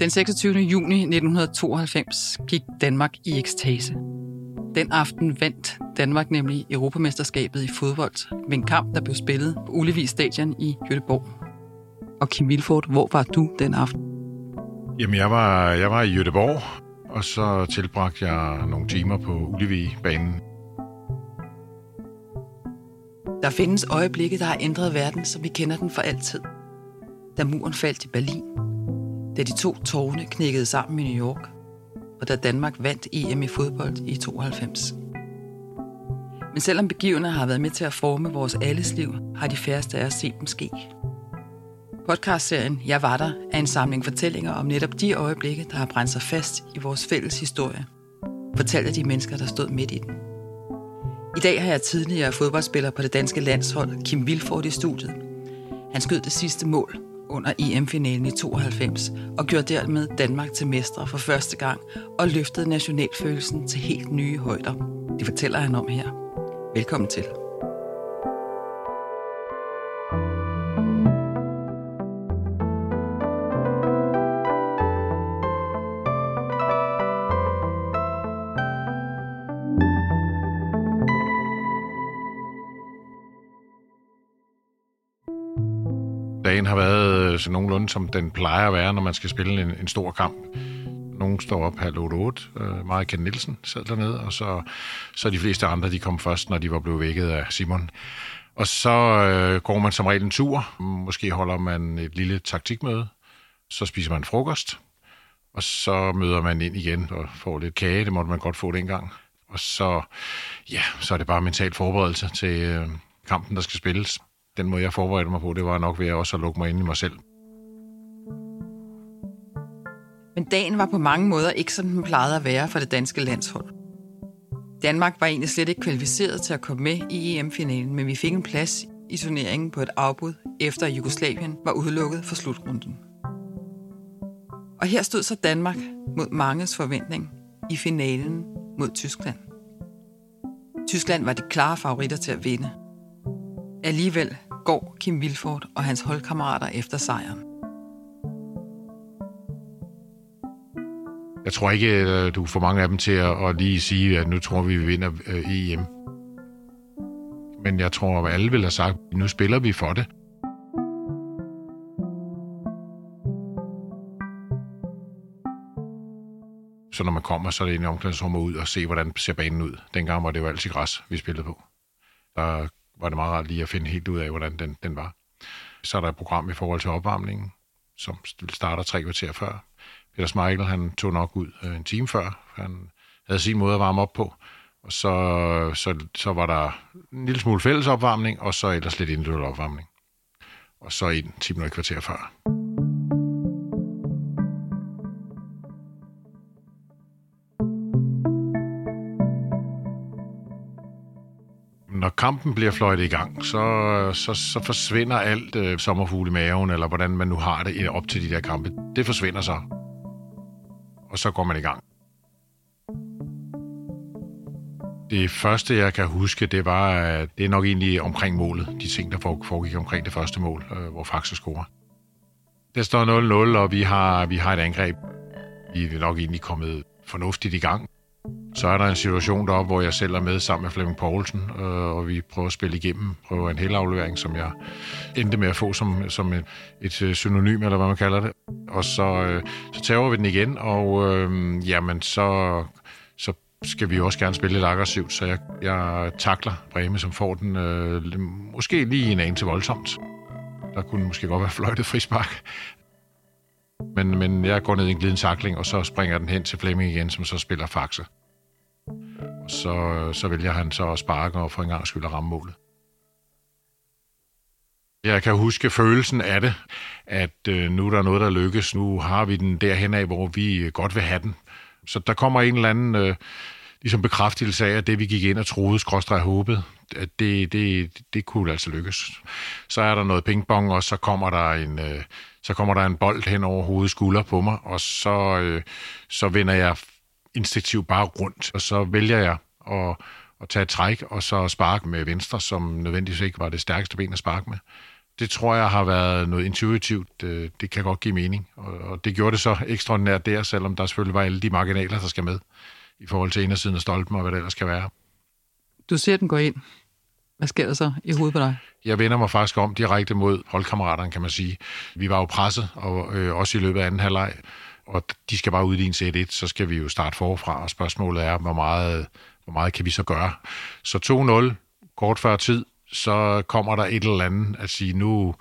Den 26. juni 1992 gik Danmark i ekstase. Den aften vandt Danmark nemlig Europamesterskabet i fodbold med en kamp, der blev spillet på Ullevi Stadion i Göteborg. Og Kim Vilfort, hvor var du den aften? Jamen, jeg var, jeg var i Göteborg, og så tilbragte jeg nogle timer på Ullevi-banen. Der findes øjeblikke, der har ændret verden, som vi kender den for altid. Da muren faldt i Berlin, da de to tårne knækkede sammen i New York, og da Danmark vandt EM i fodbold i 92. Men selvom begivenheder har været med til at forme vores alles liv, har de færreste af os set dem ske. Podcastserien Jeg var der er en samling fortællinger om netop de øjeblikke, der har brændt sig fast i vores fælles historie. Fortalt af de mennesker, der stod midt i den. I dag har jeg tidligere fodboldspiller på det danske landshold, Kim Vilfort, i studiet. Han skød det sidste mål under EM-finalen i 92 og gjorde dermed Danmark til mestre for første gang og løftede nationalfølelsen til helt nye højder. Det fortæller han om her. Velkommen til. Dagen har været øh, så nogenlunde, som den plejer at være, når man skal spille en, en stor kamp. Nogen står op halv 8, 8. Øh, Maja Ken Nielsen sad dernede, og så, så de fleste andre, de kom først, når de var blevet vækket af Simon. Og så øh, går man som regel en tur. Måske holder man et lille taktikmøde. Så spiser man frokost. Og så møder man ind igen og får lidt kage. Det måtte man godt få dengang. Og så, ja, så er det bare mental forberedelse til øh, kampen, der skal spilles den måde, jeg forberedte mig på, det var nok ved at også at lukke mig ind i mig selv. Men dagen var på mange måder ikke som den plejede at være for det danske landshold. Danmark var egentlig slet ikke kvalificeret til at komme med i EM-finalen, men vi fik en plads i turneringen på et afbud, efter Jugoslavien var udelukket for slutrunden. Og her stod så Danmark mod manges forventning i finalen mod Tyskland. Tyskland var de klare favoritter til at vinde. Alligevel går Kim Vilfort og hans holdkammerater efter sejren. Jeg tror ikke, øh, du får mange af dem til at, lige sige, at nu tror vi, vi vinder øh, EM. Men jeg tror, at alle vil have sagt, at nu spiller vi for det. Så når man kommer, så er det en omklædningsrum ud og se, hvordan ser banen ud. Dengang var det jo altid græs, vi spillede på. Der var det meget rart lige at finde helt ud af, hvordan den, den var. Så er der et program i forhold til opvarmningen, som starter tre kvarter før. Peter Smeichel, han tog nok ud øh, en time før. Han havde sin måde at varme op på. Og så, så, så var der en lille smule fælles opvarmning, og så ellers lidt individuel opvarmning. Og så en time og et kvarter før. Når kampen bliver fløjtet i gang, så, så, så forsvinder alt øh, sommerfugle i maven, eller hvordan man nu har det op til de der kampe. Det forsvinder så. Og så går man i gang. Det første, jeg kan huske, det var, at det er nok egentlig omkring målet. De ting, der foregik omkring det første mål, øh, hvor Faxe scorer. Der står 0-0, og vi har, vi har et angreb. Vi er nok egentlig kommet fornuftigt i gang. Så er der en situation deroppe, hvor jeg selv er med sammen med Flemming Poulsen, øh, og vi prøver at spille igennem, prøver en helaflevering, som jeg endte med at få som, som et, et øh, synonym, eller hvad man kalder det. Og så, øh, så tager vi den igen, og øh, jamen, så, så skal vi jo også gerne spille lidt aggressivt, så jeg, jeg takler Breme, som får den øh, måske lige en anelse til voldsomt. Der kunne måske godt være fløjtet frispark. Men, men jeg går ned i en glidende takling, og så springer den hen til Flemming igen, som så spiller Faxe. Og så, så vælger han så at sparke og for en gang skyld at ramme målet. Jeg kan huske følelsen af det, at øh, nu er der noget, der lykkes. Nu har vi den derhen af, hvor vi øh, godt vil have den. Så der kommer en eller anden øh, ligesom bekræftelse af, at det vi gik ind og troede, skråstrej håbet, at det, det, det kunne altså lykkes. Så er der noget pingpong, og så kommer der en, øh, så kommer der en bold hen over hovedet skulder på mig, og så, øh, så vender jeg instinktivt bare rundt, og så vælger jeg at, at tage et træk, og så sparke med venstre, som nødvendigvis ikke var det stærkeste ben at sparke med. Det tror jeg har været noget intuitivt. Øh, det kan godt give mening. Og det gjorde det så ekstraordinært der, selvom der selvfølgelig var alle de marginaler, der skal med i forhold til indersiden af stolpen og hvad det ellers skal være. Du ser den gå ind. Hvad sker der så i hovedet på dig? Jeg vender mig faktisk om direkte mod holdkammeraterne, kan man sige. Vi var jo presset, og øh, også i løbet af anden halvleg, og de skal bare ud i en set 1 så skal vi jo starte forfra, og spørgsmålet er, hvor meget, hvor meget kan vi så gøre? Så 2-0, kort før tid, så kommer der et eller andet at sige, nu,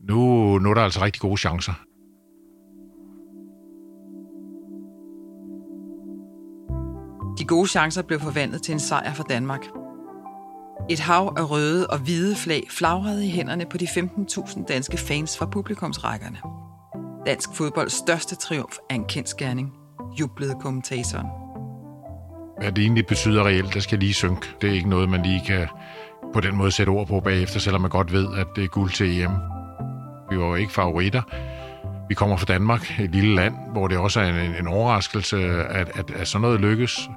nu, nu er der altså rigtig gode chancer. De gode chancer blev forvandlet til en sejr for Danmark. Et hav af røde og hvide flag flagrede i hænderne på de 15.000 danske fans fra publikumsrækkerne. Dansk fodbolds største triumf er en kendskærning, jublede kommentatoren. Hvad det egentlig betyder reelt, der skal lige synke. Det er ikke noget, man lige kan på den måde sætte ord på bagefter, selvom man godt ved, at det er guld til EM. Vi var jo ikke favoritter. Vi kommer fra Danmark, et lille land, hvor det også er en, en overraskelse, at, at, at sådan noget lykkes.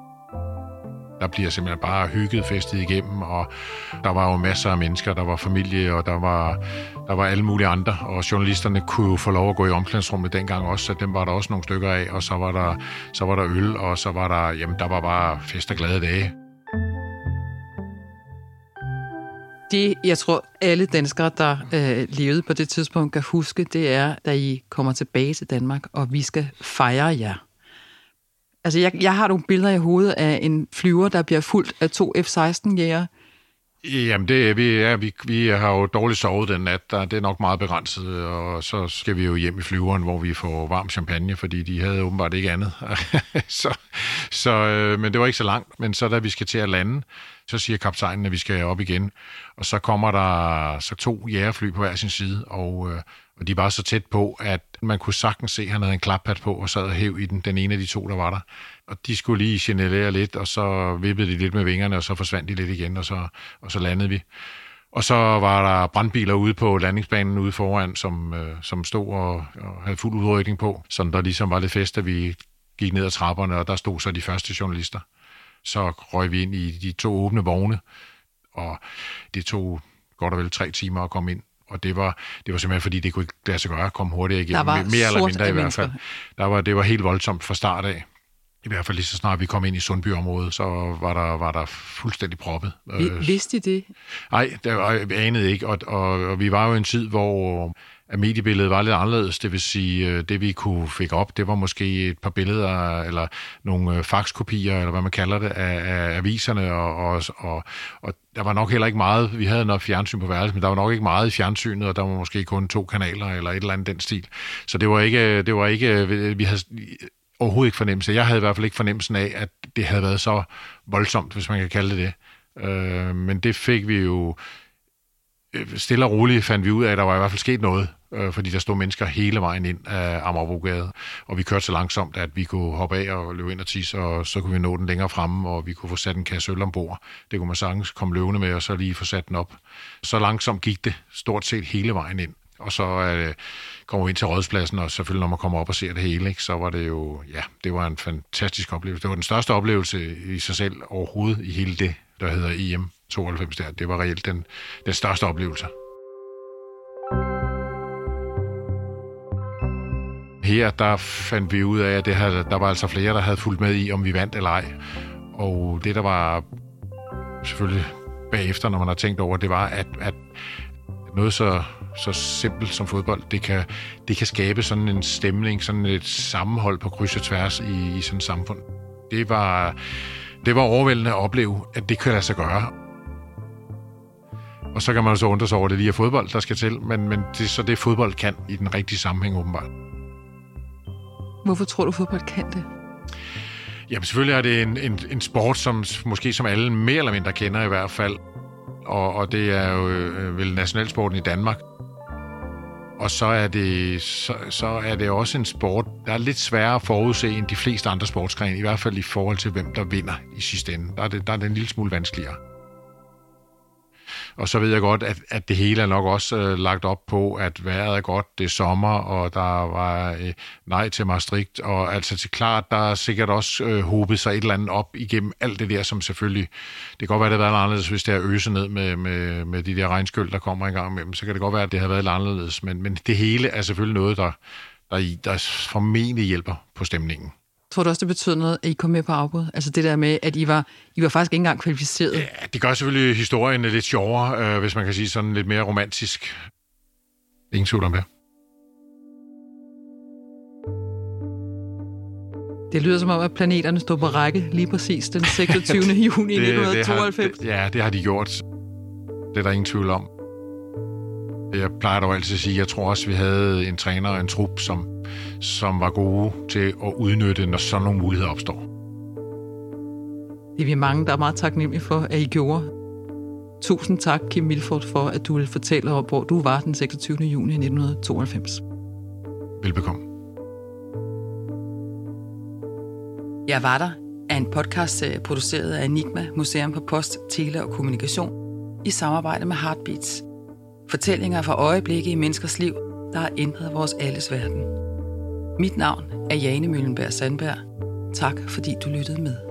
Der bliver simpelthen bare hygget festet igennem, og der var jo masser af mennesker, der var familie, og der var, der var alle mulige andre, og journalisterne kunne jo få lov at gå i omklædningsrummet dengang også, så dem var der også nogle stykker af, og så var der, så var der øl, og så var der, jamen der var bare fest og glade dage. Det, jeg tror, alle danskere, der øh, levede på det tidspunkt, kan huske, det er, da I kommer tilbage til Danmark, og vi skal fejre jer. Altså, jeg, jeg har nogle billeder i hovedet af en flyver, der bliver fuldt af to F-16-jæger. Jamen, det, vi, ja, vi, vi har jo dårligt sovet den nat. Der, det er nok meget begrænset, og så skal vi jo hjem i flyveren, hvor vi får varm champagne, fordi de havde åbenbart ikke andet. så, så, øh, men det var ikke så langt. Men så da vi skal til at lande, så siger kaptajnen, at vi skal op igen. Og så kommer der så to jægerfly på hver sin side, og, øh, og de var så tæt på, at man kunne sagtens se, at han havde en klappat på og sad og hæv i den, den ene af de to, der var der. Og de skulle lige genellere lidt, og så vippede de lidt med vingerne, og så forsvandt de lidt igen, og så, og så landede vi. Og så var der brandbiler ude på landingsbanen ude foran, som, øh, som stod og, og havde fuld udrykning på. Så der ligesom var lidt fest, at vi gik ned ad trapperne, og der stod så de første journalister. Så røg vi ind i de to åbne vogne, og det tog godt og vel tre timer at komme ind og det var, det var simpelthen fordi, det kunne ikke lade sig gøre at komme hurtigere igennem. Mere eller mindre i hvert fald. Der var, det var helt voldsomt fra start af. I hvert fald lige så snart vi kom ind i Sundbyområdet, så var der, var der fuldstændig proppet. Vi, vidste I det? Nej, det var, jeg anede ikke, og, og, og vi var jo i en tid, hvor at mediebilledet var lidt anderledes. Det vil sige, øh, det vi kunne fik op, det var måske et par billeder, eller nogle øh, faxkopier, eller hvad man kalder det, af, af aviserne, og, og, og, og der var nok heller ikke meget, vi havde nok fjernsyn på værelset, men der var nok ikke meget i fjernsynet, og der var måske kun to kanaler, eller et eller andet den stil. Så det var ikke, det var ikke øh, vi havde overhovedet ikke fornemmelse. Jeg havde i hvert fald ikke fornemmelsen af, at det havde været så voldsomt, hvis man kan kalde det det. Øh, men det fik vi jo Øh, stille og roligt fandt vi ud af, at der var i hvert fald sket noget, øh, fordi der stod mennesker hele vejen ind af Amagerbrogade, og vi kørte så langsomt, at vi kunne hoppe af og løbe ind og tisse, og så kunne vi nå den længere fremme, og vi kunne få sat en kasse øl ombord. Det kunne man sagtens komme løvende med, og så lige få sat den op. Så langsomt gik det stort set hele vejen ind. Og så øh, kommer vi ind til rådspladsen, og selvfølgelig når man kommer op og ser det hele, ikke, så var det jo, ja, det var en fantastisk oplevelse. Det var den største oplevelse i sig selv overhovedet i hele det, der hedder EM 92 der. Det var reelt den, den største oplevelse. Her der fandt vi ud af, at det havde, der var altså flere, der havde fulgt med i, om vi vandt eller ej. Og det, der var selvfølgelig bagefter, når man har tænkt over, det var, at, at noget så, så simpelt som fodbold, det kan, det kan skabe sådan en stemning, sådan et sammenhold på kryds og tværs i, i sådan et samfund. Det var, det var overvældende at opleve, at det kan lade sig gøre. Og så kan man så undre sig over, at det lige er fodbold, der skal til, men, men det er så det, fodbold kan i den rigtige sammenhæng åbenbart. Hvorfor tror du, fodbold kan det? Jamen selvfølgelig er det en, en, en sport, som måske som alle mere eller mindre kender i hvert fald. Og, og det er jo øh, vel nationalsporten i Danmark. Og så er, det, så, så er det også en sport, der er lidt sværere at forudse end de fleste andre sportsgrene, i hvert fald i forhold til, hvem der vinder i sidste ende. Der er det, der er det en lille smule vanskeligere. Og så ved jeg godt, at, at det hele er nok også øh, lagt op på, at vejret er godt, det er sommer, og der var øh, nej til Maastricht, og altså til klart, der er sikkert også øh, hobet sig et eller andet op igennem alt det der, som selvfølgelig, det kan godt være, det har været anderledes, hvis det er øse ned med, med, med de der regnskyld, der kommer en gang imellem, så kan det godt være, at det har været lidt anderledes, men, men det hele er selvfølgelig noget, der, der, der formentlig hjælper på stemningen. Tror du også, det betød noget, at I kom med på afbud? Altså det der med, at I var, I var faktisk ikke engang kvalificeret? Ja, det gør selvfølgelig historien lidt sjovere, øh, hvis man kan sige sådan lidt mere romantisk. Ingen tvivl om det. Det lyder som om, at planeterne stod på række lige præcis den 26. juni det, 1992. Det har, det, ja, det har de gjort. Det er der ingen tvivl om. Jeg plejer dog altid at sige, at jeg tror også, at vi havde en træner og en trup, som, som var gode til at udnytte, når sådan nogle muligheder opstår. Det er vi mange, der er meget taknemmelige for, at I gjorde. Tusind tak, Kim Milford, for at du vil fortælle om, hvor du var den 26. juni 1992. Velbekomme. Jeg var der er en podcast produceret af Enigma Museum for Post, Tele og Kommunikation i samarbejde med Heartbeats – Fortællinger fra øjeblikke i menneskers liv, der har ændret vores alles verden. Mit navn er Jane Møllenberg Sandberg. Tak fordi du lyttede med.